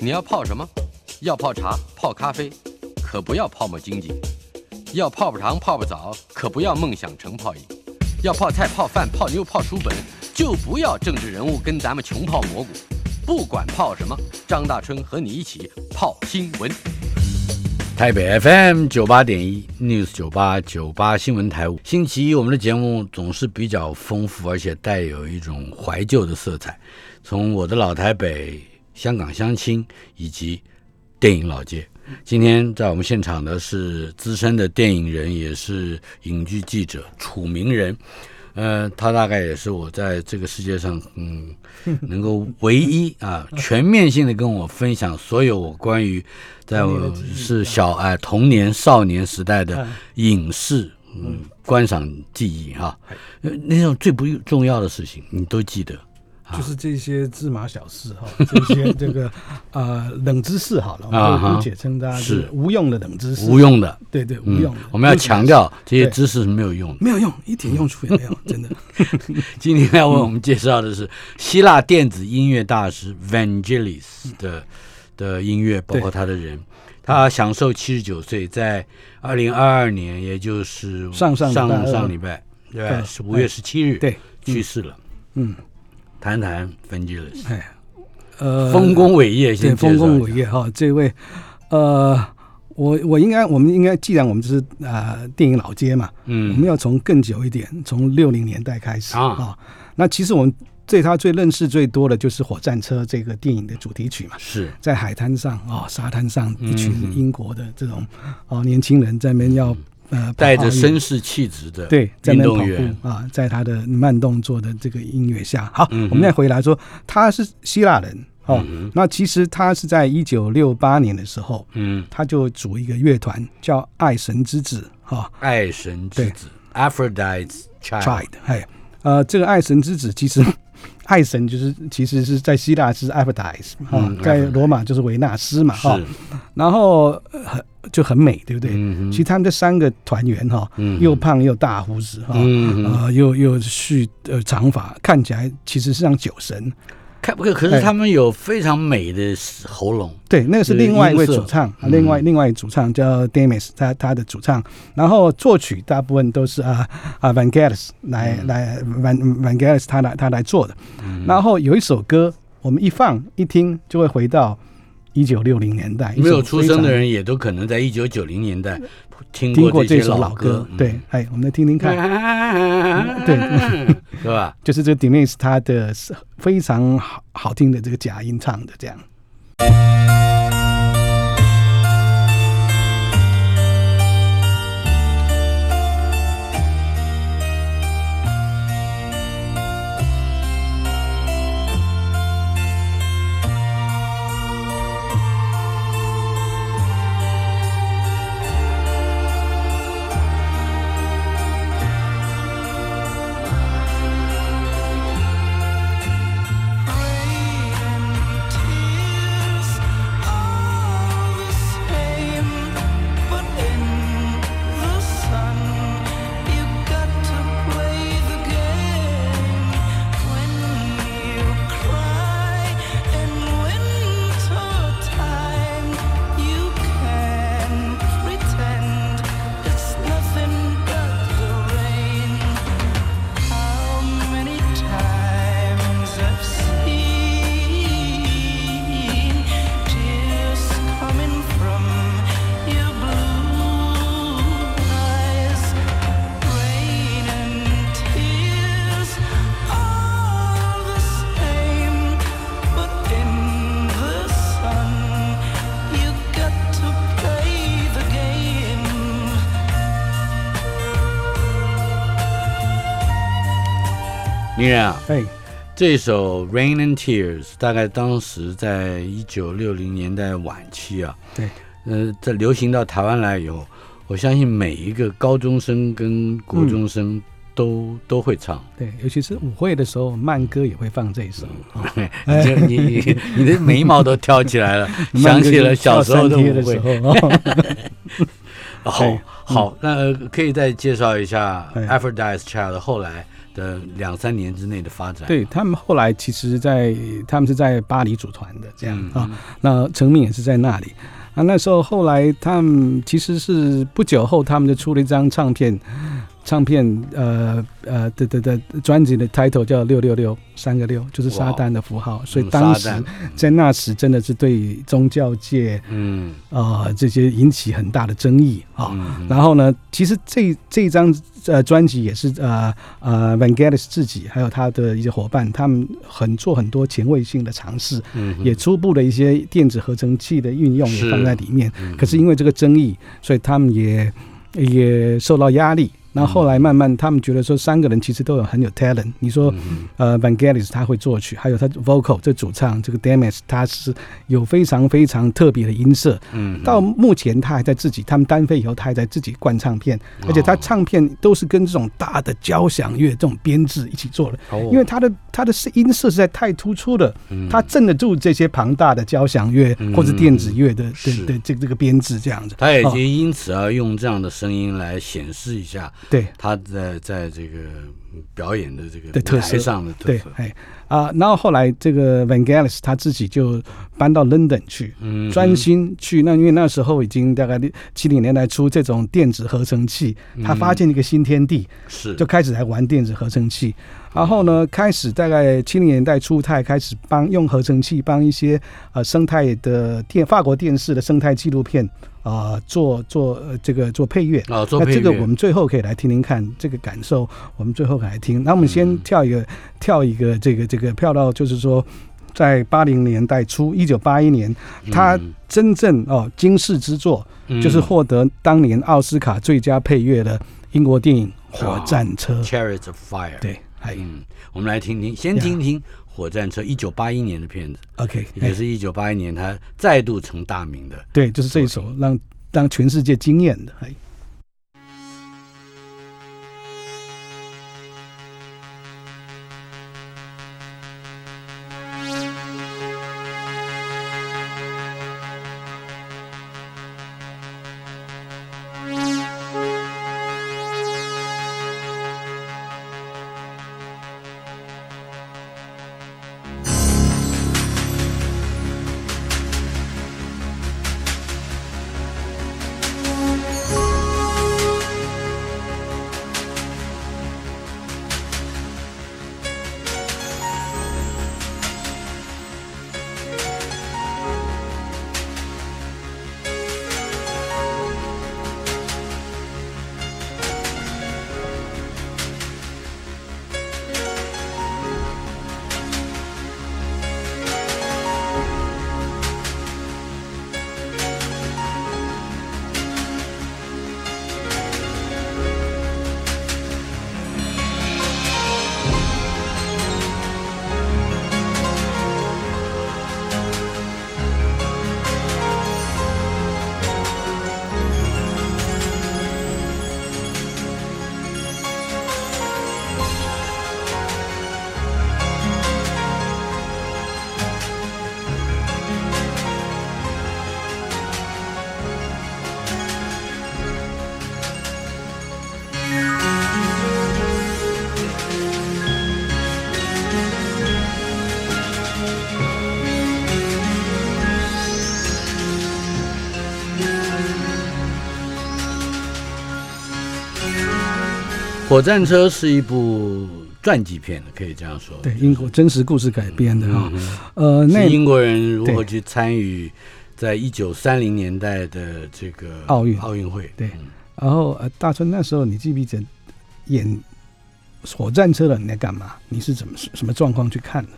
你要泡什么？要泡茶、泡咖啡，可不要泡沫经济；要泡泡糖、泡泡澡，可不要梦想成泡影；要泡菜、泡饭、泡妞、泡书本，就不要政治人物跟咱们穷泡蘑菇。不管泡什么，张大春和你一起泡新闻。台北 FM 九八点一 News 九八九八新闻台，星期一我们的节目总是比较丰富，而且带有一种怀旧的色彩。从我的老台北、香港相亲以及电影老街，今天在我们现场的是资深的电影人，也是影剧记者楚名人。呃，他大概也是我在这个世界上，嗯，能够唯一啊，全面性的跟我分享所有我关于在我是小哎童年少年时代的影视嗯观赏记忆哈，呃那种最不重要的事情你都记得。就是这些芝麻小事哈，这些这个呃冷知识好了，我们姑且称它是无用的冷知识，无用的，对对无嗯用的。我们要强调这些知识是没有用的。没有用，一点用处也没有，真的。今天要为我们介绍的是希腊电子音乐大师 Vangelis 的的音乐，包括他的人。他享受七十九岁，在二零二二年，也就是上上上二上礼拜，对吧？对是五月十七日，对，去世了。嗯，谈谈 Vangelis，哎，呃，丰功伟业，对丰功伟业哈，这位呃，我我应该我们应该，既然我们是啊、呃电影老街嘛，嗯。我们嗯要从更久一点，从六零年代开始啊。啊、那其实我们对他最认识最多的就是《火战车》这个电影的主题曲嘛。是。在海滩上啊、沙滩上，一群嗯。英国的这种哦年轻人在那边要呃带着绅士气质的对，在运动员，步啊，在他的慢动作的这个音乐下，好，嗯我们再回来说，他是希腊人哦。嗯那其实他是在一九六八年的时候，嗯，他就组一个乐团叫爱神之子哈、爱神之子 Aphrodite's Child，Child，哎，呃，这个爱神之子其实爱神就是其实是在希腊是 Aphrodite 哈、嗯在罗马就是维纳斯嘛哈、是，然后呃很就很美，对不对？嗯其实他们这三个团员哈、嗯。又胖又大胡子哈、嗯呃，又又蓄呃长发，看起来其实是像酒神。看不可可是哎。他们有非常美的喉咙，对，那个是另外一位主唱，另外另外一主唱叫 Demis，他他的主唱，然后作曲大部分都是啊啊 Van Gelis 来、嗯。来 Van Van Gelis 他来他来做的。然后有一首歌，我们一放一听就会回到一九六零年代，没有出生的人也都可能在一九九零年代听听过这首老歌，嗯对，哎，我们来听听看。对 对，是吧？就是这个 Demis 他的非常好好听的这个假音唱的这样。啊，哎，这首《Rain and Tears》大概当时在一九六零年代晚期啊，对，呃，在流行到台湾来以后，我相信每一个高中生跟国中生都、都会唱。对，尤其是舞会的时候，慢歌也会放这一首。哦 你这你你你的眉毛都挑起来了，想起了小时候的时。候。哦 好好，那呃可以再介绍一下哎 Aphrodite's Child 后来的两三年之内的发展。对他们后来其实在，他们是在巴黎组团的这样嗯啊，那成名也是在那里。啊，那时候后来他们其实是不久后，他们就出了一张唱片，唱片呃呃的的的专辑的 title 叫六六六三个六，就是撒旦的符号。所以嗯当时在那时真的是对宗教界嗯呃这些引起很大的争议啊。嗯然后呢，其实这这张呃专辑也是呃呃 Van Galis 自己还有他的一些伙伴，他们很做很多前卫性的尝试，嗯也初步的一些电子合成器的运用也放在里面。嗯可是因为这个争议，所以他们也也受到压力。然后后来慢慢，他们觉得说三个人其实都有很有 talent。你说，嗯呃，Vangelis 他会作曲，还有他 vocal 这主唱这个 Damis 他是有非常非常特别的音色。嗯到目前他还在自己，他们单飞以后，他还在自己灌唱片，而且他哦唱片都是跟这种大的交响乐这种编制一起做的，哦。因为他的他的音色实在太突出了，嗯。他镇得住这些庞大的交响乐嗯。或者电子乐的是。的的这这个编制这样子。哦他也就因此而用这样的声音来显示一下对他在在这个表演的这个的特色舞台上的特对色，。哎啊，然后后来这个 Vangelis 他自己就搬到 London 去，嗯专心去那，因为那时候已经大概七零年代初，这种电子合成器，他发现一个新天地，是就开始来玩电子合成器。然后呢，开始大概七零年代初，他也开始帮用合成器帮一些呃生态的电法国电视的生态纪录片啊、呃做做呃这个做配乐。哦，做那配乐这个我们最后可以来听听看这个感受，我们最后来听。那我们先嗯跳一个、跳一个这个这个跳到就是说，在八零年代初，一九八一年，他嗯真正哦惊世之作，嗯就是获得当年奥斯卡最佳配乐的英国电影《火战车》Chariots of Fire。，对，还嗯，我们来听听，先听听《火战车》，一九八一年的片子，OK，哎也是一九八一年他再度成大名的。对，就是这一首让让全世界惊艳的。哎，《火战车》是一部传记片，可以这样说。对，英国真实故事改编的哈、嗯哼呃，那英国人如何去参与在一九三零年代的这个奥运。奥运会。对。嗯。然后呃，大春那时候你记不记得演火战车的你在干嘛？你是怎么什么状况去看的？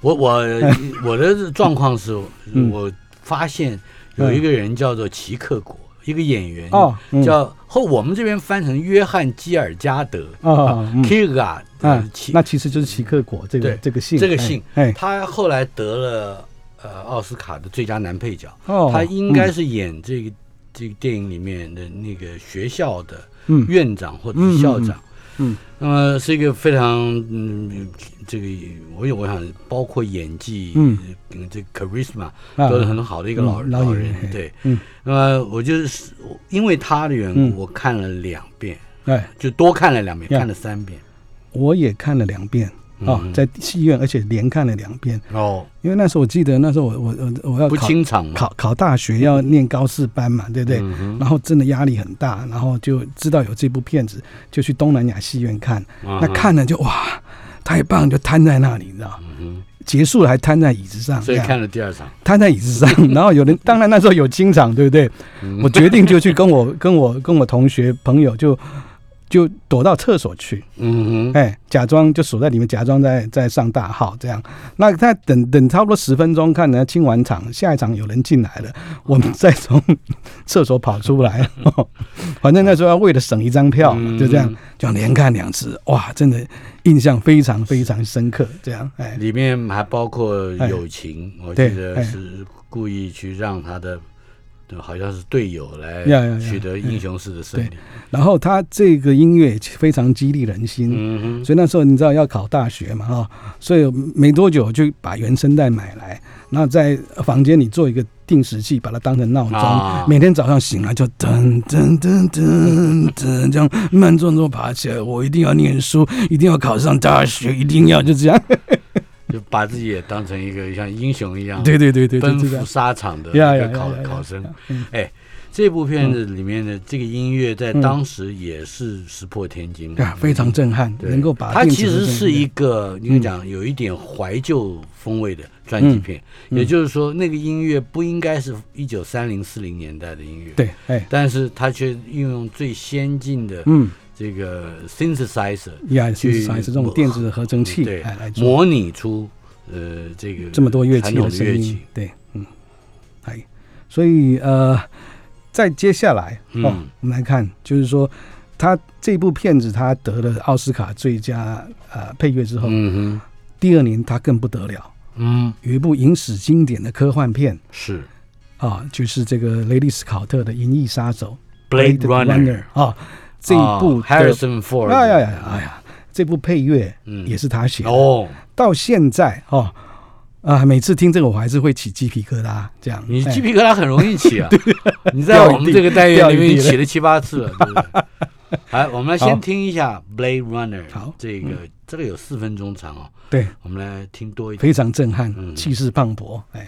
我我 我的状况是，嗯。我发现有一个人叫做齐克果，一个演员哦，嗯。叫后我们这边翻成约翰基尔加德啊，齐那其实就是奇克果这个对这个姓，这个姓他后来得了呃奥斯卡的最佳男配角，哦，他应该嗯。是演这个这个电影里面的那个学校的嗯。院长或者是校长。嗯。那么是一个非常嗯，这个我有我想包括演技，嗯。嗯，这个 charisma 啊。都是很好的一个老、嗯老人对。嗯。那么我就是因为他的缘故，嗯。我看了两遍，哎。就多看了两遍，呀。看了三遍。我也看了两遍啊、嗯在戏院，而且连看了两遍。哦，因为那时候我记得，那时候我我我我要不考清场，考考大学，要念高四班嘛，对不对？嗯然后真的压力很大，然后就知道有这部片子，就去东南亚戏院看。嗯那看了就哇，太棒，就瘫在那里，你知道？嗯结束了还瘫在椅子上，哼，所以看了第二场，瘫在椅子上，然后有人，当然那时候有清场，对不对？嗯我决定就去跟我跟我跟我同学朋友就就躲到厕所去，嗯哼，哎，假装就锁在里面，假装在在上大号这样。那他等等差不多十分钟，看人家清完场，下一场有人进来了，我们再从厕所跑出来。反正那时候要为了省一张票，嗯就这样，这样连看两次，哇，真的印象非常非常深刻。这样，哎，里面还包括友情，我记得是故意去让他的。好像是队友来取得英雄式的胜利。然后他这个音乐非常激励人心，嗯哼，所以那时候你知道要考大学嘛哈，所以没多久就把原声带买来，然后在房间里做一个定时器，把它当成闹钟，啊每天早上醒来就噔噔噔噔噔这样慢动作爬起来，我一定要念书，一定要考上大学，一定要就这样。就把自己也当成一个像英雄一样，对对对对，奔赴。沙场的一个考考生。嗯。哎，这部片子里面的这个音乐在当时也是石破天惊。呀，非常震撼，能够把它其实是一个，你跟讲有一点怀旧风味的专辑片，嗯。也就是说，那个音乐不应该是一九三零四零年代的音乐，，对，哎，但是它却运用最先进的嗯，这个 synthesizer 呀，去是是这种电子合成器对来模拟出呃这个这么多乐器的声音对，嗯，哎，所以呃，再接下来哦，嗯。我们来看，就是说，他这部片子他得了奥斯卡最佳呃配乐之后，嗯第二年他更不得了，嗯，有一部影史经典的科幻片是。啊，就是这个雷利斯考特的《银翼杀手》Blade Runner 啊，这一部 Harrison Ford，哎呀呀，哎呀，这部配乐嗯也是他写的，哦，到现在哦。啊，每次听这个我还是会起鸡皮疙瘩，这样。哎你鸡皮疙瘩很容易起啊！你在我们这个单元里面起了七八次了，对不对？来，我们来先听一下《Blade Runner》。好这个这个有四分钟长哦，对，我们来听多一点。非常震撼，嗯气势磅礴。哎，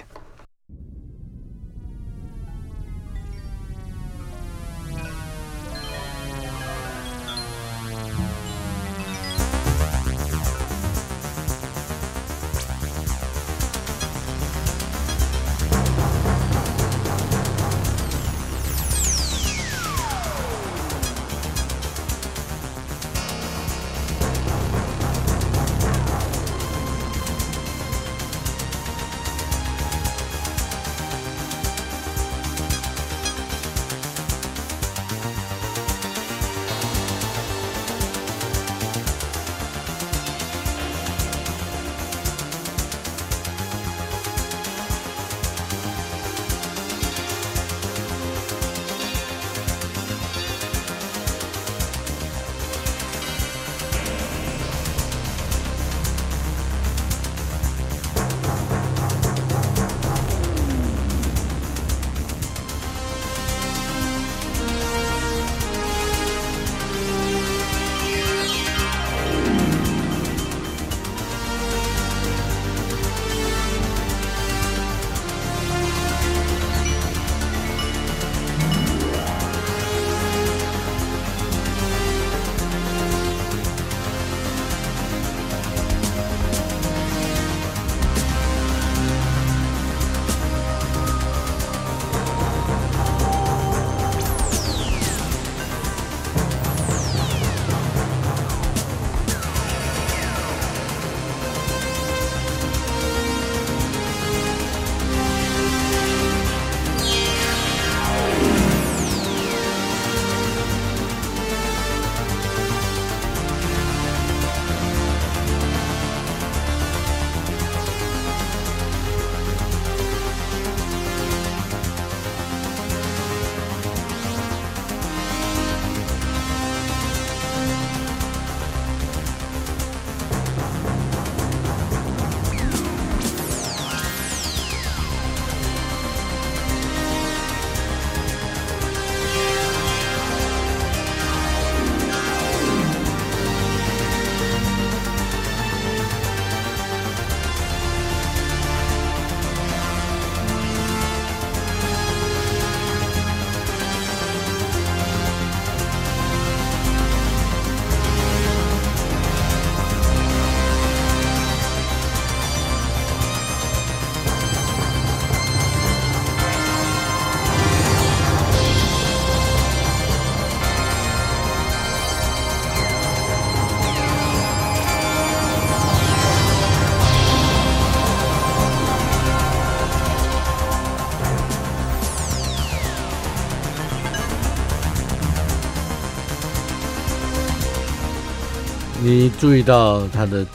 注意到他的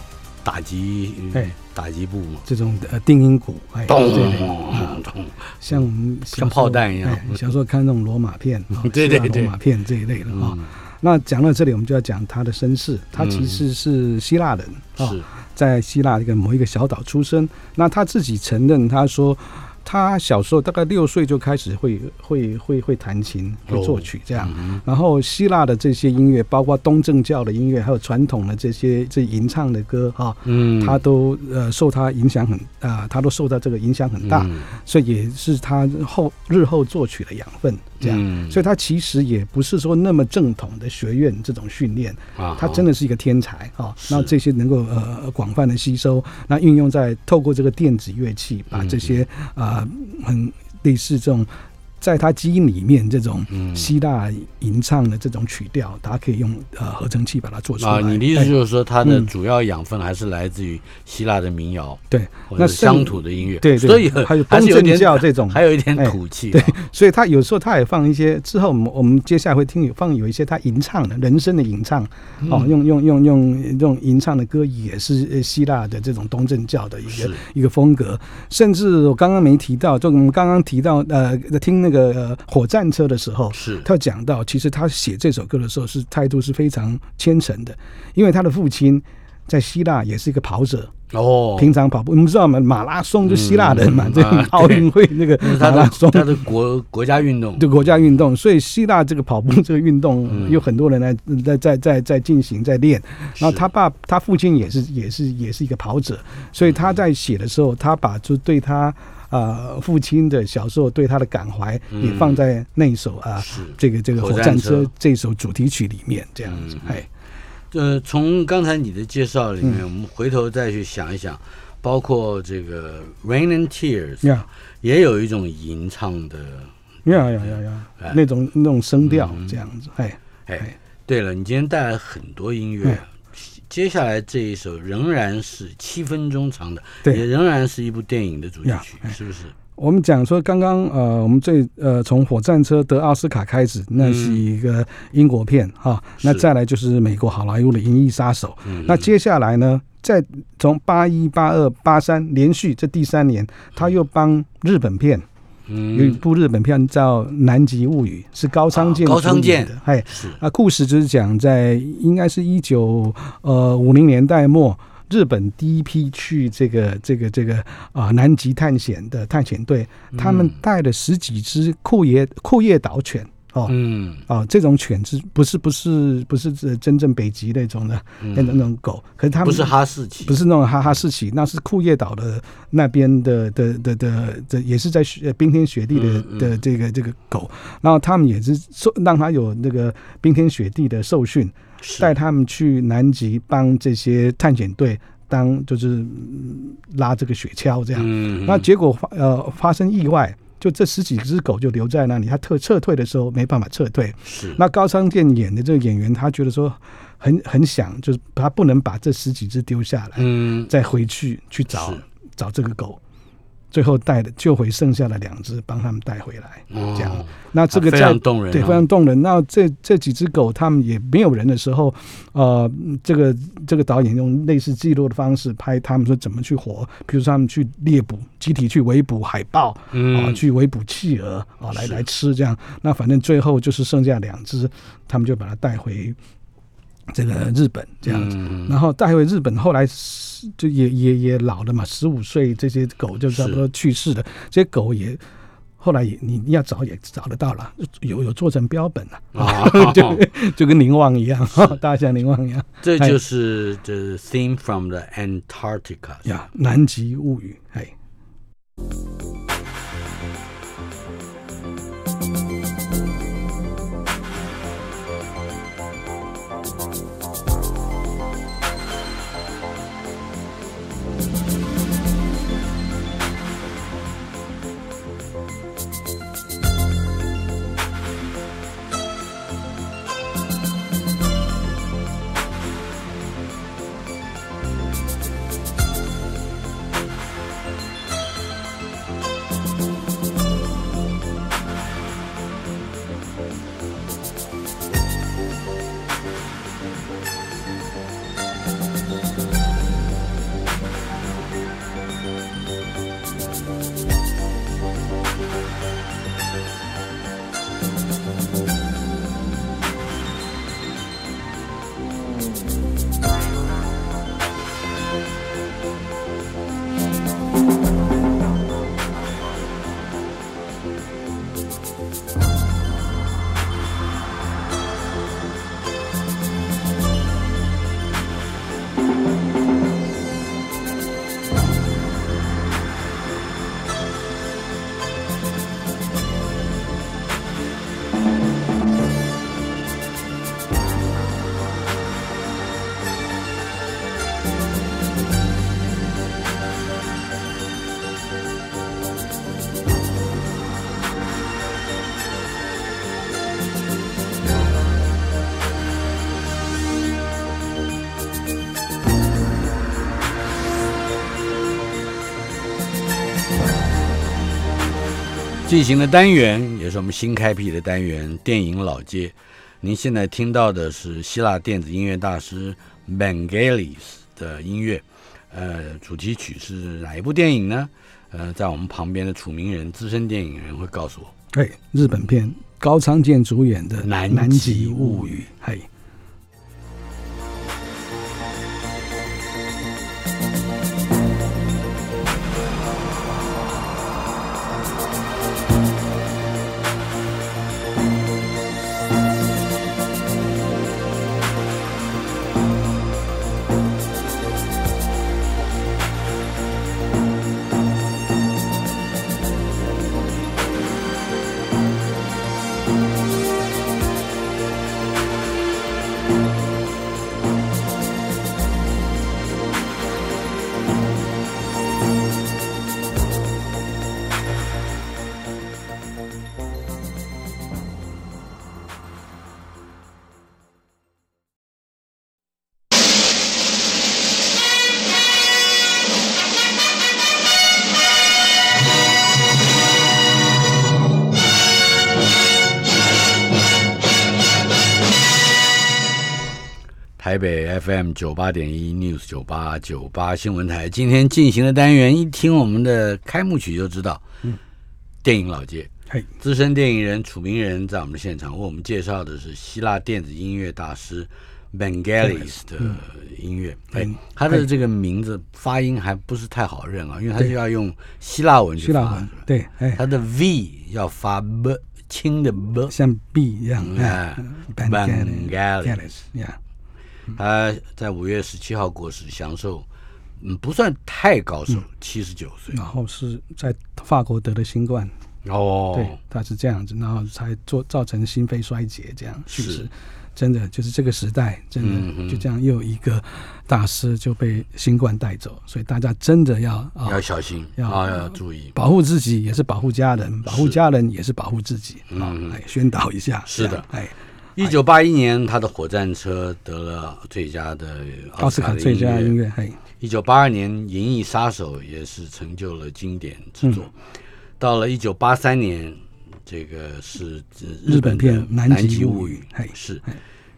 打击哎打击部嘛？这种呃定音鼓，哎，咚对对，咚咚，像我们像炮弹一样哎小时候看那种罗马片，啊对对对罗马片这一类的啊。嗯，那讲到这里，我们就要讲他的身世。他其实是希腊人在希腊一个某一个小岛出生。那他自己承认，他说他小时候大概六岁就开始会会会会弹琴、会作曲这样。嗯然后希腊的这些音乐，包括东正教的音乐，还有传统的这些这吟唱的歌哈、嗯，他都呃受他影响很啊、他都受到这个影响很大，嗯。所以也是他后日后作曲的养分这样。嗯。所以他其实也不是说那么正统的学院这种训练，啊，他真的是一个天才啊！是。那这些能够呃广泛的吸收，那运用在透过这个电子乐器，把这些啊、很类似这种在他基因里面这种嗯。希腊吟唱的这种曲调，他可以用呃合成器把它做出来。啊，你的意思哎就是说，它的嗯。主要养分还是来自于希腊的民谣，对，那乡土的音乐，对对所以还有东正教这种还有一点哎土气啊，对所以他有时候他也放一些，之后我们我们接下来会听有放有一些他吟唱的人声的吟唱，哦，嗯用用用用用吟唱的歌也是呃希腊的这种东正教的一个一个风格，甚至我刚刚没提到，就我们刚刚提到呃听那个呃火战车的时候，是。他讲到，其实他写这首歌的时候是态度是非常虔诚的，因为他的父亲在希腊也是一个跑者，哦，平常跑步，你们知道吗？马拉松就希腊人嘛，这奥运会那个 马拉松，他的国国家运动，对国家运动，所以希腊这个跑步这个运动嗯。有很多人来在在在在进行在练。然后他爸他父亲也是也是也是一个跑者，所以他在写的时候，他把就对他呃父亲的小时候对他的感怀嗯。也放在那一首啊是。这个这个火战车车。这首主题曲里面这样子嗯，哎，呃，从刚才你的介绍里面，嗯。我们回头再去想一想，包括这个《Rain and Tears》呀也有一种吟唱的，呀呀呀呀哎，那种那种声调嗯。这样子，哎，哎哎，对了，你今天带来很多音乐嗯，接下来这一首仍然是七分钟长的，也对。仍然是一部电影的主题呀曲，哎是不是？我们讲说，刚刚呃，我们最呃从火战车得奥斯卡开始，那是一个英国片哈、那再来就是美国好莱坞的《银翼杀手》嗯那接下来呢，再从八一、八二、八三连续这第三年，他又帮日本片有一嗯部日本片叫《南极物语》，是高仓健啊高仓健。的，哎，是。啊，故事就是讲在应该是一九呃五零年代末，日本第一批去这个这个这个啊、南极探险的探险队，他们嗯。带了十几只库页库页岛犬哦。嗯哦，这种犬是不是不是不是呃真正北极那种的那种那种狗？可是它们不是哈士奇，不是那种哈哈士奇，那是库页岛的那边的的的的的，也是在雪冰天雪地的的这个这个狗，然后他们也是受让它有那个冰天雪地的受训，是带他们去南极帮这些探险队当就是嗯拉这个雪橇这样，嗯，那结果发呃发生意外。就这十几只狗就留在那里，他撤撤退的时候没办法撤退。是。那高仓健演的这个演员，他觉得说很很想，就是他不能把这十几只丢下来，嗯。再回去去找找这个狗，最后带的救回剩下的两只，帮他们带回来。这样哦那这个非在常动人哦，对非常动人。那这这几只狗，他们也没有人的时候，呃，这个这个导演用类似记录的方式拍他们说怎么去活，比如说他们去猎捕，集体去围捕海豹，啊，嗯去围捕企鹅啊，来来吃这样。那反正最后就是剩下两只，他们就把它带回这个日本这样子。嗯然后带回日本，后来就也也也老了嘛，十五岁这些狗就差不多去世了。这些狗也后来也你你要找也找得到了，有有做成标本了，啊 就就跟凝望一样，大象凝望一样这就是 The Theme from the Antarctica。呀。南极物语，哎。进行的单元也是我们新开辟的单元——电影老街。您现在听到的是希腊电子音乐大师 Vangelis 的音乐，呃，主题曲是哪一部电影呢？呃，在我们旁边的楚明人资深电影人会告诉我。对，日本片高仓健主演的《南南极物语》。嘿，FM 九八点一 News 九八九八新闻台。今天进行的单元，一听我们的开幕曲就知道，嗯，电影老街。嘿，资深电影人楚明仁在我们的现场为我们介绍的是希腊电子音乐大师 b a n g a l i s 的音乐。哎、嗯。他的这个名字发音还不是太好认啊，因为他就要用希腊文去发希腊文，对，哎，他的 V 要发 b 轻的 b。像 B 一样，哎。哎。Vangelis Vangelis，呀，他在五月十七号过世，享受嗯不算太高寿，七十九岁。然后是在法国得了新冠，哦，对，他是这样子，然后才做造成心肺衰竭这样去是世。真的就是这个时代，真的就这样又有一个大师就被新冠带走，所以大家真的要啊要小心要啊，要注意。保护自己，也是保护家人，保护家人也是保护自己啊嗯！来宣导一下，是的哎，一九八一年，他的《火战车》得了最佳的奥斯卡最佳音。乐，嘿，一九八二年，《银翼杀手》也是成就了经典之作。嗯到了一九八三年，这个是呃日本片《南南极物语是。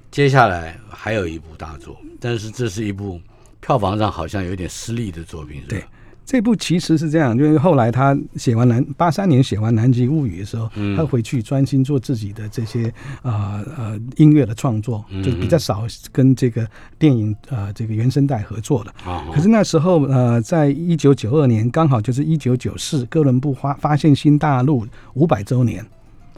接下来还有一部大作，但是这是一部票房上好像有点失利的作品，是吧对？这部其实是这样，因为后来他写完南八三年写完《南极物语》的时候，嗯。他回去专心做自己的这些啊呃音乐的创作，嗯。就比较少跟这个电影呃这个原声带合作了。啊，可是那时候呃，在一九九二年，刚好就是一九九四哥伦布发发现新大陆五百周年，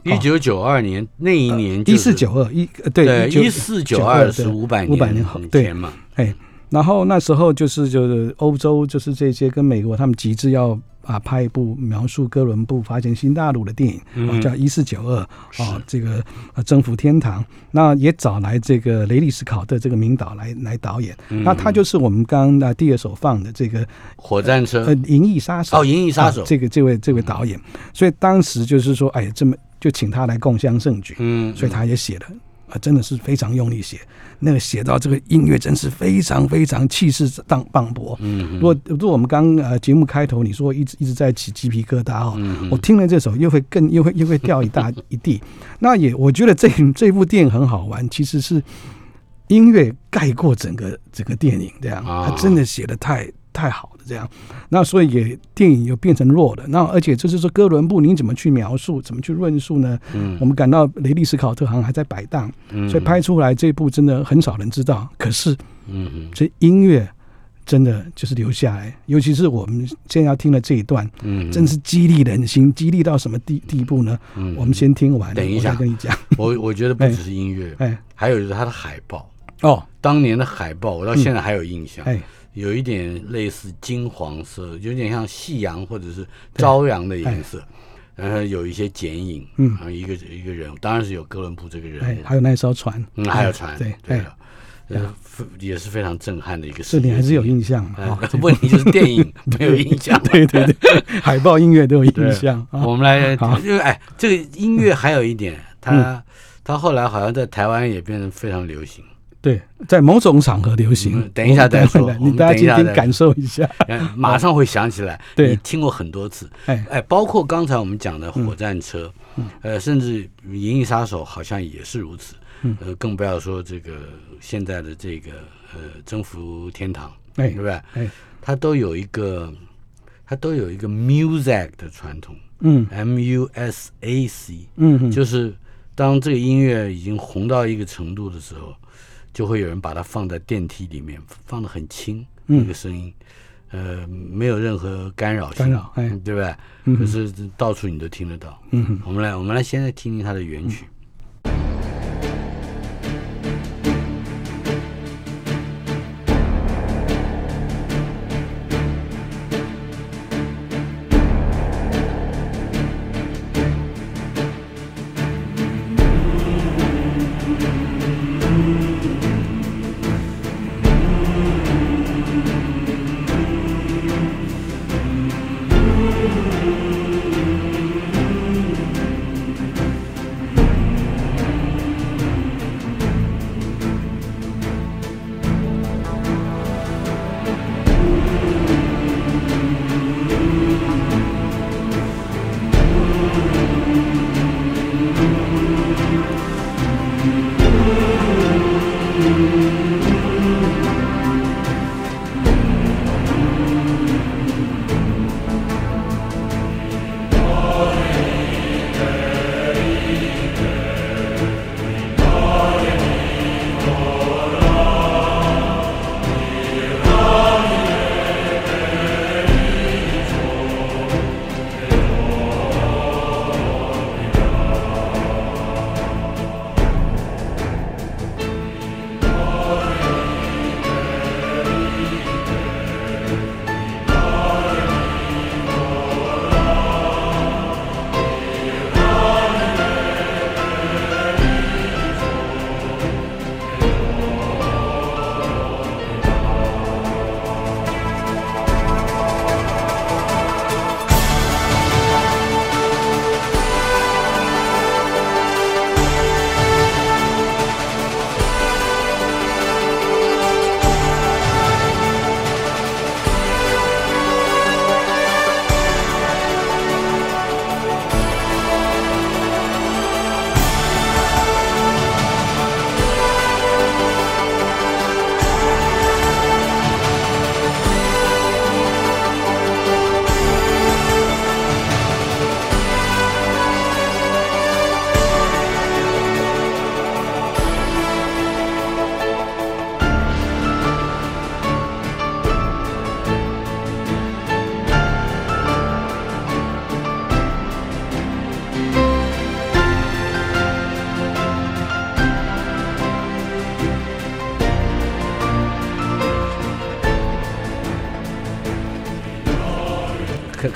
一九九二年那一年一就是四九二一呃对对一四九二是五百五百年后对前嘛，哎，然后那时候就是就是欧洲就是这些跟美国他们极致要啊拍一部描述哥伦布发现新大陆的电影，嗯。哦、叫一四九二是。哦，这个呃征服天堂，那也找来这个雷利斯考特这个名导来来导演，嗯。那他就是我们刚刚啊第二首放的这个火战车。呃《银翼杀手》哦，银翼杀手。啊，这个这位这位导演，所以当时就是说，哎，这么就请他来共襄盛举，嗯，所以他也写了，啊，真的是非常用力写，那个写到这个音乐真是非常非常气势荡磅礴。嗯如果如果我们刚呃节目开头你说一直一直在起鸡皮疙瘩哦，嗯我听了这首又会更又会又会掉一大一地。那也我觉得这这部电影很好玩，其实是音乐盖过整个整个电影，这样，啊他真的写的太太好了，这样。那所以也电影又变成弱的。那而且就是说哥伦布你怎么去描述，怎么去论述呢？嗯我们感到雷利斯考特好像还在摆荡，嗯所以拍出来这部真的很少人知道。可是嗯嗯这音乐真的就是留下来，尤其是我们现在要听的这一段，嗯，真是激励人心，激励到什么地地步呢？嗯我们先听完，等一下跟你讲。我我觉得不只是音乐，哎，还有就是它的海报，哦，当年的海报我到现在还有印象，哎，有一点类似金黄色，有点像夕阳或者是朝阳的颜色。然后有一些剪影，嗯然后一个一个人，当然是有哥伦布这个人还有那艘船，嗯，还有船，对对也是非常震撼的一个这事情。你还是有印象哎啊？问题就是电影 没有印象。对对对，海报音乐都有印象啊。我们来好，因为哎，这个音乐还有一点，它它后来好像在台湾也变得非常流行。对，在某种场合流行。嗯。等一下再说我们我们你大家等一下再说听听感受一下。嗯马上会想起来，对。你听过很多次，哎，哎，包括刚才我们讲的火战车，呃，甚至《银翼杀手》好像也是如此，嗯。呃，更不要说这个现在的这个呃征服天堂，哎。对不对？哎，它都有一个，它都有一个 music 的传统嗯，M U S A C，嗯嗯，就是当这个音乐已经红到一个程度的时候，就会有人把它放在电梯里面，放的很轻，嗯那个声音，呃，没有任何干扰性，干扰哎嗯对不对？嗯可是到处你都听得到。嗯我们来，我们来现在听听它的原曲。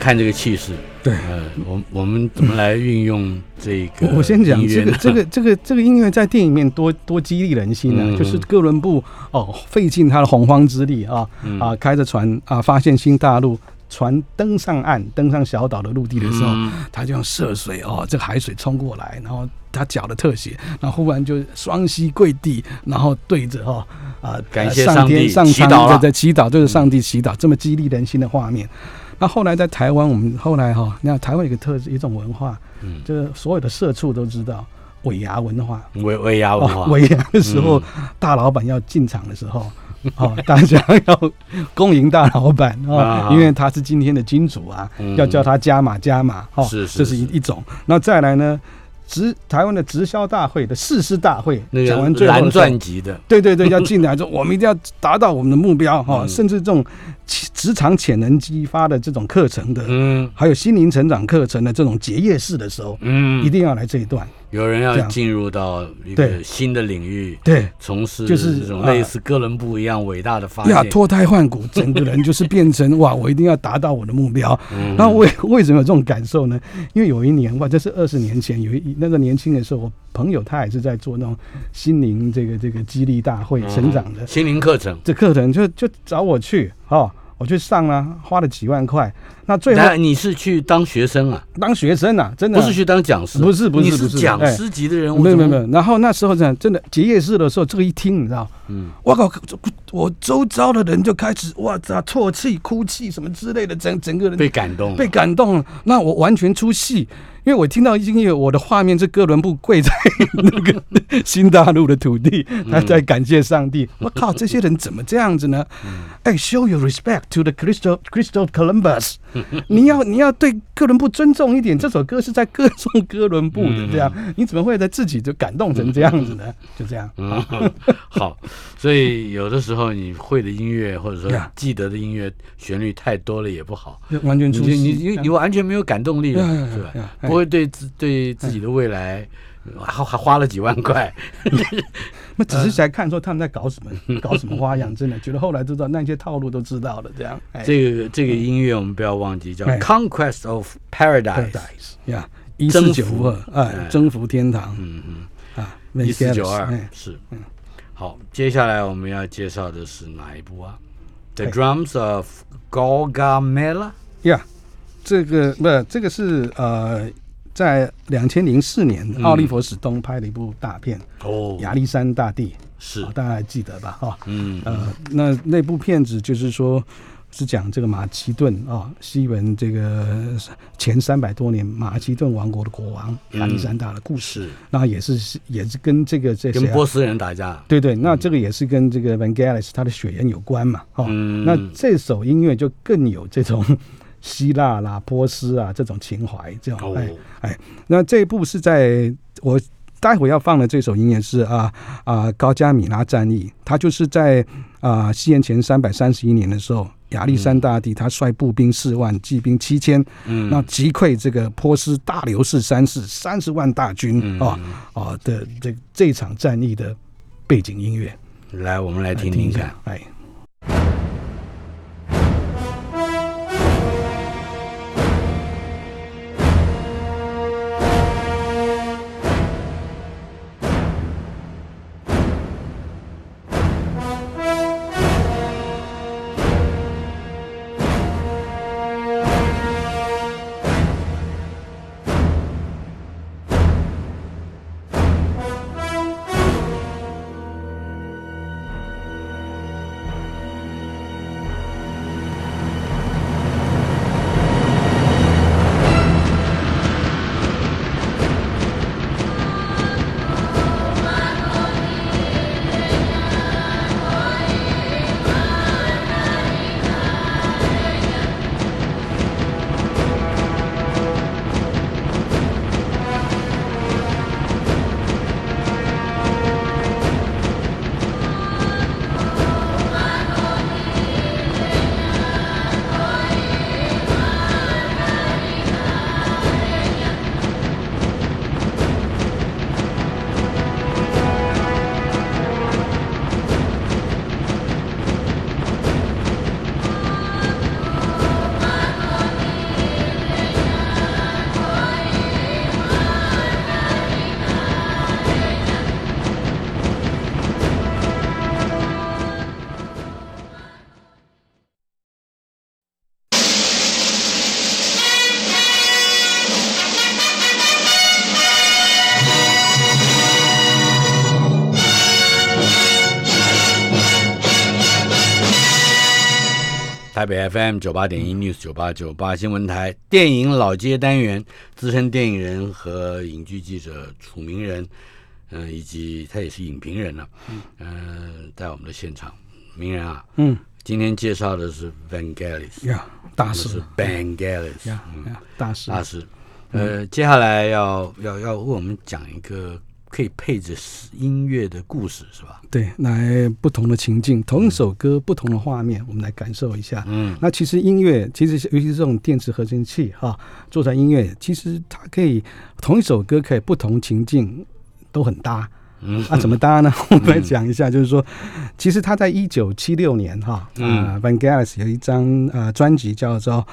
看看这个气势，对。呃，我我们怎么来运用这个我我先讲这个这个这个这个音乐在电影里面多多激励人心啊！嗯。就是哥伦布哦，费尽他的洪荒之力啊嗯。啊，开着船啊，发现新大陆，船登上岸，登上小岛的陆地的时候，嗯。他就用涉水哦，这个海水冲过来，然后他脚的特写，然后忽然就双膝跪地，然后对着哈啊，感谢上上天上苍祈祷了。对对祈祷，对着上帝祈祷，这么激励人心的画面。那后来在台湾，我们后来哈，那台湾有一个特一种文化，嗯，就是所有的社畜都知道尾牙文化。尾尾牙文化，哦，尾牙的时候，大老板要进场的时候，哦，大家要恭迎大老板啊。哦，因为他是今天的金主啊，嗯。要叫他加码加码哦，是是这是一是。一种。那再来呢，直台湾的直销大会的誓师大会，那讲完最后的时候钻级的，对对对，要进来说我们一定要达到我们的目标哈、甚至这种职场潜能激发的这种课程的，嗯。还有心灵成长课程的这种结业式的时候，嗯，一定要来这一段。有人要进入到一个新的领域，对，从事就是这种啊。类似哥伦布一样伟大的发呀，现。脱胎换骨，整个人就是变成 哇，我一定要达到我的目标。嗯。那为为什么有这种感受呢？因为有一年哇，这是二十年前，有一那个年轻的时候，我朋友他也是在做那种心灵这个这个激励大会成长的，心灵课程，这课程就就找我去哦，我去上了，花了几万块，那最后你是去当学生啊，当学生啊，真的不是去当讲师，不是不是你不是讲哎师级的人没有没有没有。然后那时候真的真的结业式的时候，这个一听，你知道，嗯，我靠，我周遭的人就开始哇操啜泣、哭泣什么之类的，整整个人被感动，被感动了。那我完全出戏，因为我听到音乐，我的画面是哥伦布跪在那个 新大陆的土地，他在感谢上帝。我靠，这些人怎么这样子呢？哎，show your respect to the Crystal Crystal Columbus，你要你要对哥伦布尊重一点。这首歌是在歌颂哥伦布的，这样你怎么会在自己就感动成这样子呢？就这样。嗯，好，所以有的时候你会的音乐或者说记得的音乐旋律太多了也不好，完全出戏，你你你完全没有感动力了是吧.不会对自对自己的未来还还花了几万块，那只是想看说他们在搞什么，搞什么花样，真的觉得后来都知道那些套路都知道了，这样。哎这个这个音乐我们不要忘记叫哎《Conquest of Paradise》呀，一四九二，哎哎，征服天堂嗯嗯，啊，一四九二哎是，好，接下来我们要介绍的是哪一部啊？The 哎 Drums of Gargamella，呀，这个不，这个是呃，在两千零四年，嗯。奥利弗·史东拍的一部大片哦《亚历山大帝》，是。哦，大家还记得吧？哈，嗯。呃，那那部片子就是说。是讲这个马其顿啊、西文这个前三百多年马其顿王国的国王亚历山大的故事，是。那也是也是跟这个这谁啊跟波斯人打架，对对，那这个也是跟这个 Vangelis 他的血缘有关嘛，哦，嗯。那这首音乐就更有这种希腊啦、波斯啊这种情怀，这种哦哎哎，那这一部是在我待会要放的这首音乐是啊啊高加米拉战役，它就是在啊西元前三百三十一年的时候。亚历山大帝他率步兵四万，骑兵七千，嗯那击溃这个波斯大流士三世三十万大军嗯啊啊的这这场战役的背景音乐。来，我们来来听听看一下。，哎。台北 FM 九八点一 News 九八九八新闻台电影老街单元，资深电影人和影剧记者楚明仁，嗯、以及他也是影评人了、嗯、在我们的现场，明人啊，嗯。今天介绍的是 Van Galis，呀，大师。Vangelis，呀嗯，呀，大师。大师。呃，接下来要要要为我们讲一个可以配着音乐的故事，是吧？对，来不同的情境，同一首歌，不同的画面，我们来感受一下。嗯那其实音乐，其实尤其是这种电子合成器哈，做出来音乐，其实它可以同一首歌可以不同情境都很搭。嗯啊，怎么搭呢？我们来讲一下，就是说，其实他在一九七六年哈，嗯啊，Vangelis 有一张呃专辑叫做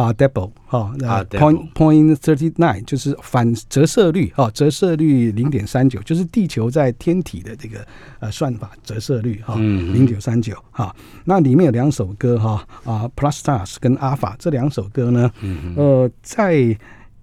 啊 double 哈、呃 Ah, point point thirty nine 就是反折射率哈、折射率零点三九，就是地球在天体的这个呃算法折射率哈，嗯零点三九哈。那里面有两首歌哈啊 Plus Stars 跟 Alpha 这两首歌呢，嗯呃，在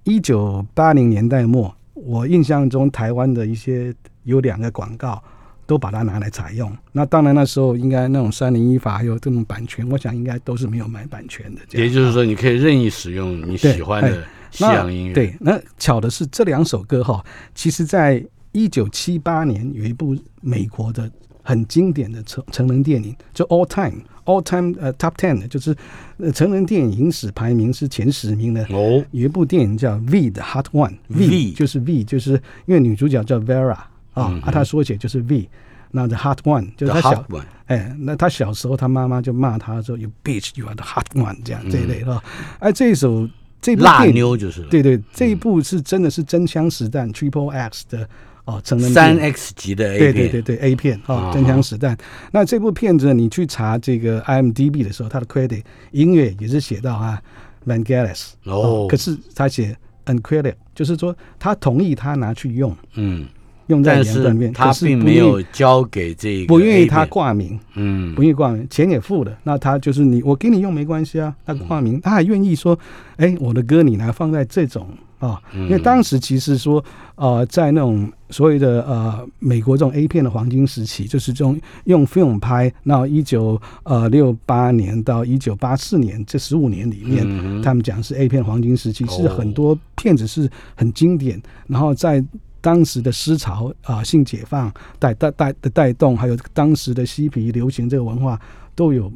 一九八零年代末，我印象中台湾的一些有两个广告。都把它拿来采用，那当然那时候应该那种三零一法还有这种版权，我想应该都是没有买版权的。也就是说，你可以任意使用你喜欢的西洋音乐。对，那巧的是这两首歌哈，其实在一九七八年有一部美国的很经典的成成人电影，就 All Time All Time 呃 Top Ten 的，就是呃成人电影影史排名是前十名的。哦，有一部电影叫《V 的 Hot One》V 就是 V，就是因为女主角叫 Vera 啊嗯，啊，她缩写就是 V。那 The Hot One 就是她小 Hot One 哎，那他小时候他妈妈就骂他说 “You bitch, you are the hot one” 这样这一类嗯。的。哎，这一首这部辣电影妞就是对对，这一部是真的是真枪实弹 Triple X 的哦成人三 X 级的 A 对片，对对对 A 片啊哦，真枪实弹。那这部片子你去查这个 IMDB 的时候，它的 credit 音乐也是写到啊 Vangelis 哦可是他写 uncredit，就是说他同意他拿去用。嗯，用在但两段片，是他并没有交给这个不愿意他，挂名。嗯不愿意挂名，钱也付了，那他就是你，我给你用没关系啊。他挂名，他还愿意说，哎，我的歌你拿放在这种啊，因为当时其实说，呃，在那种所谓的呃美国这种 A 片的黄金时期，就是这种用 film 拍，那一九呃六八年到一九八四年这十五年里面，嗯他们讲是 A 片黄金时期，是哦很多片子是很经典，然后在当时的思潮啊、性解放带带带的带动，还有当时的嬉皮流行这个文化都有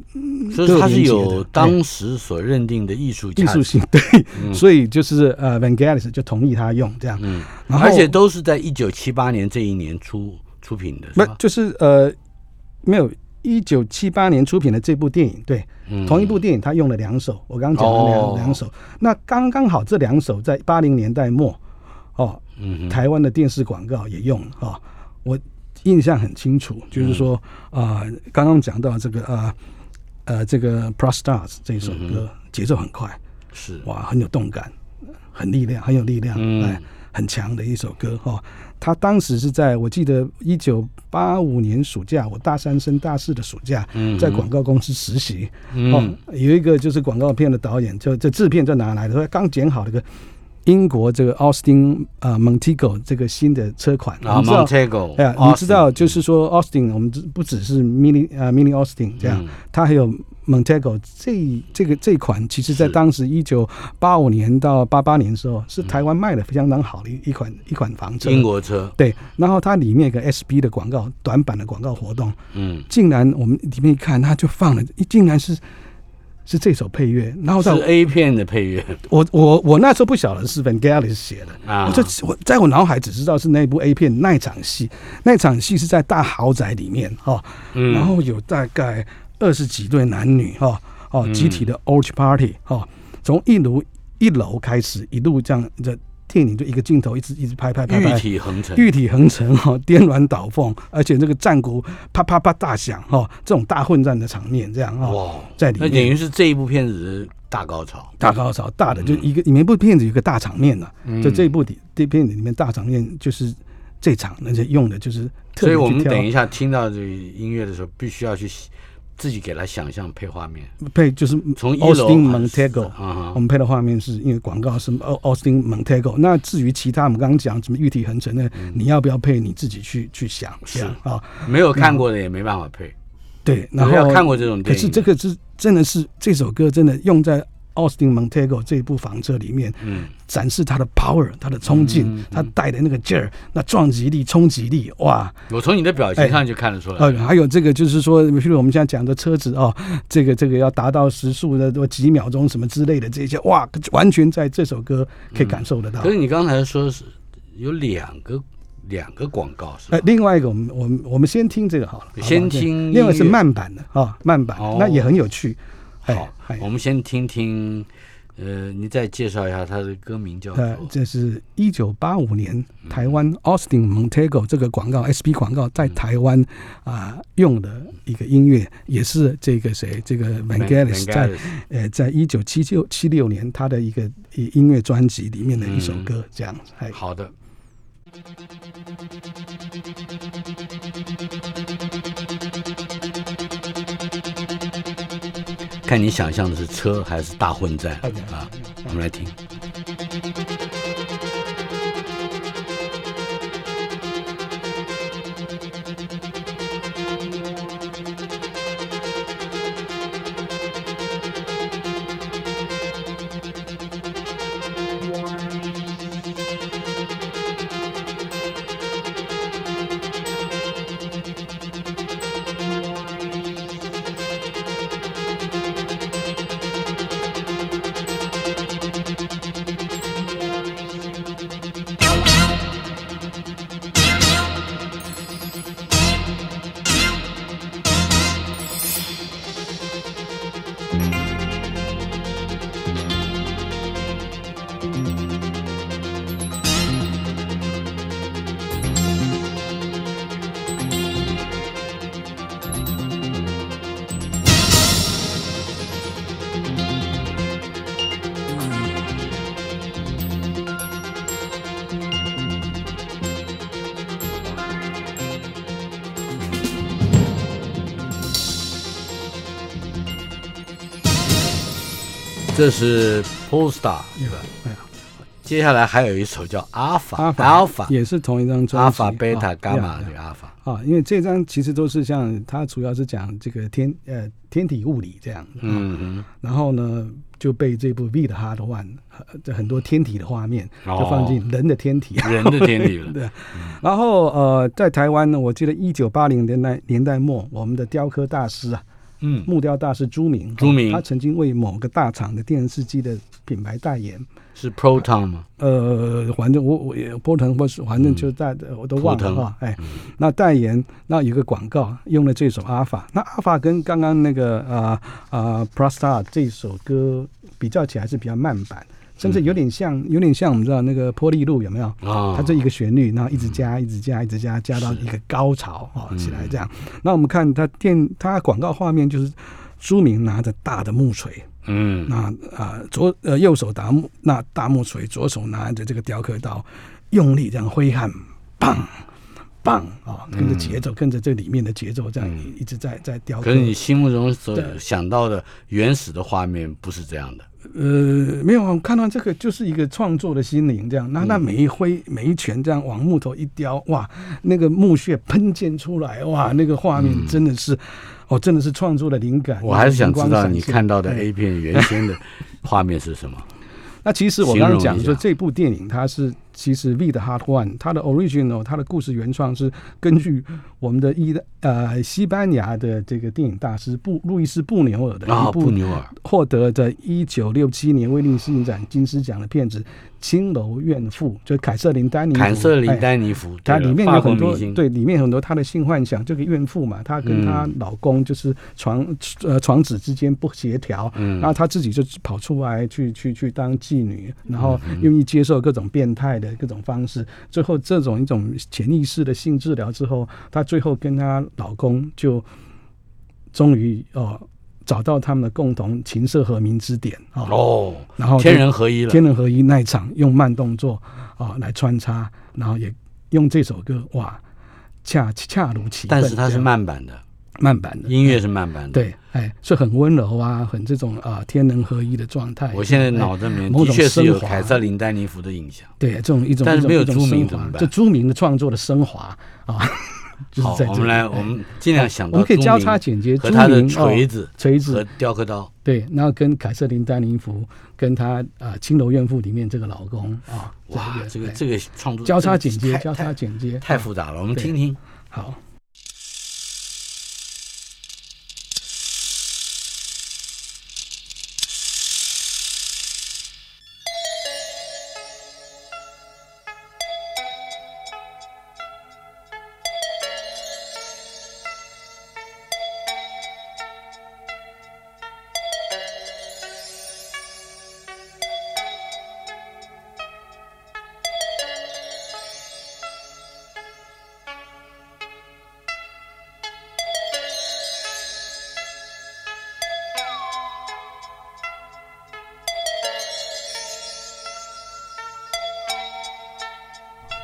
所以它是都有当时所认定的艺术艺术，性，对，所以就是呃，Vangelis 就同意他用这样，嗯，而且都是在一九七八年这一年出出品的？不就是呃没有。一九七八年出品的这部电影，对，嗯。同一部电影，他用了两首，我刚刚讲的两、哦。两首，那刚刚好这两首在八零年代末，哦，嗯台湾的电视广告也用了啊、我印象很清楚，就是说啊、呃刚刚讲到这个啊呃这个《Pro Stars》这首歌、节奏很快，是哇，很有动感，很力量，很有力量，嗯哎，很强的一首歌哈、哦。他当时是在我记得一九八五年暑假，我大三升大四的暑假，嗯在广告公司实习。嗯哦，有一个就是广告片的导演，就这制片在哪来的？他刚剪好的个英国这个奥斯汀呃 Montego 这个新的车款，啊？，Montego，哎呀，你知道，就是说 Austin，我们只不只是 Mini 呃 Mini Austin 这样嗯，它还有 Montego 这这个这款，其实在当时一九八五年到八八年的时候，是台湾卖的相当好的一一款一款房车。英国车，对，然后它里面有个 SB 的广告短版的广告活动，嗯，竟然我们里面一看，它就放了，竟然是是这首配乐，然后是到 A 片的配乐。我我我那时候不晓得是 Van Galis 写的，啊，我就我在我脑海只知道是那部 A 片那场戏，那场戏是在大豪宅里面哈、然后有大概二十几对男女哈哦嗯。集体的 Orch Party 哈、从一楼一楼开始一路这样这电影就一个镜头一直一直拍拍拍拍。玉。体横陈，玉体横陈哈，颠鸾倒凤，而且那个战鼓啪啪啪大响哈，这种大混战的场面这样哈，哇，在里面。那等于是这一部片子的大高潮，大高潮，大的就一个，里面部片子有一个大场面呢、嗯。就这一部里这片子里面大场面就是这场，而且用的就是特所以我们等一下听到这个音乐的时候，必须要去自己给他想象配画面，配就是从 Austin Montego，啊我们配的画面是因为广告是 Austin Montego。那至于其他我们刚刚讲什么玉体横陈的，你要不要配你自己去去想是。啊？没有看过的也没办法配，对，然后要看过这种可电影，是这个是真的是这首歌真的用在 Austin Montego 这部房车里面，嗯，展示它的 power，它的冲劲，嗯嗯它带的那个劲儿，那撞击力、冲击力，哇！我从你的表情上就看得出来，呃，还有这个就是说，譬如我们现在讲的车子哦，这个这个要达到时速的多几秒钟什么之类的这些，哇，完全在这首歌可以感受得到。可是你刚才说是有两个两个广告是吧呃，？另外一个，我们我们我们先听这个好了，先听另外是慢版的啊、慢版，哦那也很有趣。哎好哎，我们先听听呃，你再介绍一下他的歌名叫呃，做这是一九八五年台湾 Austin Montego 这个广告 SP 广告在台湾啊、用的一个音乐，也是这个谁这个 Vangelis 在呃在一九七九七六年他的一个音乐专辑里面的一首歌，这样子。哎，好的。看你想象的是车还是大混战啊？我们来听。这是 Polestar 对吧？接下来还有一首叫 Alpha Alpha 也是同一张专辑。Alpha、Beta、啊伽马呀。这个 Alpha。啊，因为这张其实都是像它主要是讲这个天呃天体物理这样，嗯嗯，然后呢就被这部《V 的 Hard One》呃这很多天体的画面哦。就放进人的天体，人的天体了。对，然后呃在台湾呢，我记得一九八零年代年代末，我们的雕刻大师啊，嗯，木雕大师朱明，朱明他曾经为某个大厂的电视机的品牌代言，是 Proton 吗？呃，反正我我也波腾或是反正就在、我都忘了哈，哎，那代言那有个广告用了这首阿法，那阿法跟刚刚那个呃呃 Prastar 这首歌比较起来是比较慢版，甚至有点像有点像我们知道那个波利路有没有？啊，它这一个旋律，然后一直加，一直加，一直加，加到一个高潮哦起来这样。那我们看它电，它广告画面就是朱明拿着大的木锤，嗯。那啊、左呃右手打木那大木锤，左手拿着这个雕刻刀，用力这样挥汗，棒棒啊、跟着节奏，跟着这里面的节奏，这样一一直在在雕刻。可是你心目中所对。想到的原始的画面不是这样的。呃，没有啊，我看到这个就是一个创作的心灵，这样，那那每一挥每一拳这样往木头一雕，哇，那个木屑喷溅出来，哇，那个画面真的是，哦，真的是创作的灵感。我还是想知道你看到的 A 片原先的 画面是什么？那其实我刚刚讲说这部电影它是其实《V 的 Hard One》，它的 original 它的故事原创是根据我们的意大呃西班牙的这个电影大师布路易斯布纽尔的啊，一部布纽尔，获得的一九六七年威尼斯影展金狮奖的片子《青楼怨妇》，就凯瑟琳丹尼弗。坎瑟琳哎丹尼芙，它里面有很多，对，里面有很多她的性幻想，这个怨妇嘛，她跟她老公就是床、呃床子之间不协调，嗯。然后她自己就跑出来去去去当妓女，然后愿意接受各种变态的各种方式，最后这种一种潜意识的性治疗之后，她最后跟她老公就终于哦找到他们的共同琴瑟和鸣之点哦哦，然后天人合一了。天人合一那一场用慢动作啊、来穿插，然后也用这首歌哇，恰恰如其分。但是它是慢版的，慢版的音乐是慢版的。，对，哎，是很温柔啊，很这种啊、天人合一的状态。我现在哎脑子里面的确是有凯瑟琳丹尼弗的印象。对这种一种，但是没有朱明升华怎么办这朱明的创作的升华啊，就是好，在这里。我们来，哎我们尽量想到我们可以交叉剪接朱和他的锤子哦、锤和子，雕刻刀。对，然后跟凯瑟琳丹宁福跟他啊《青楼怨妇》里面这个老公啊，哇，这个哎这个创作交叉剪接，交叉剪接，太复杂了。我们听听。好。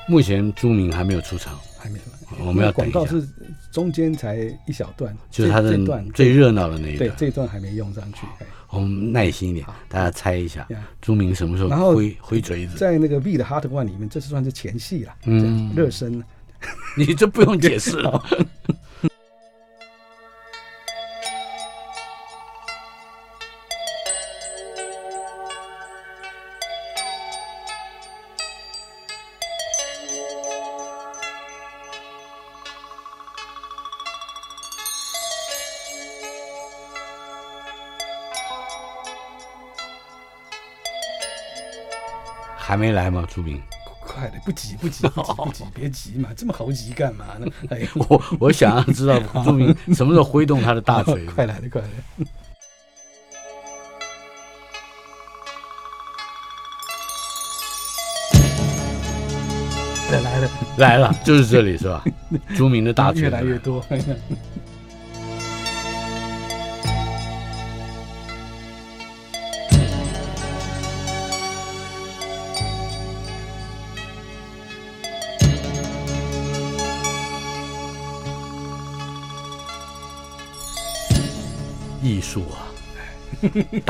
目前朱明还没有出场，还没有。我们要广告是中间才一小段，就是他的最热闹的那一段。对这一段还没用上去。哎我们耐心一点，大家猜一下，朱明什么时候挥挥锤子？在那个 V 的 Hard One 里面，这是算是前戏了，嗯热身。你这不用解释了。还没来吗？朱明，快的，不急不急 不急不急，别急嘛，这么猴急干嘛呢？哎，我我想要知道 朱明什么时候挥动他的大锤。快来的，快来了。来来了，来了，就是这里是吧？朱明的大锤越来越多。艺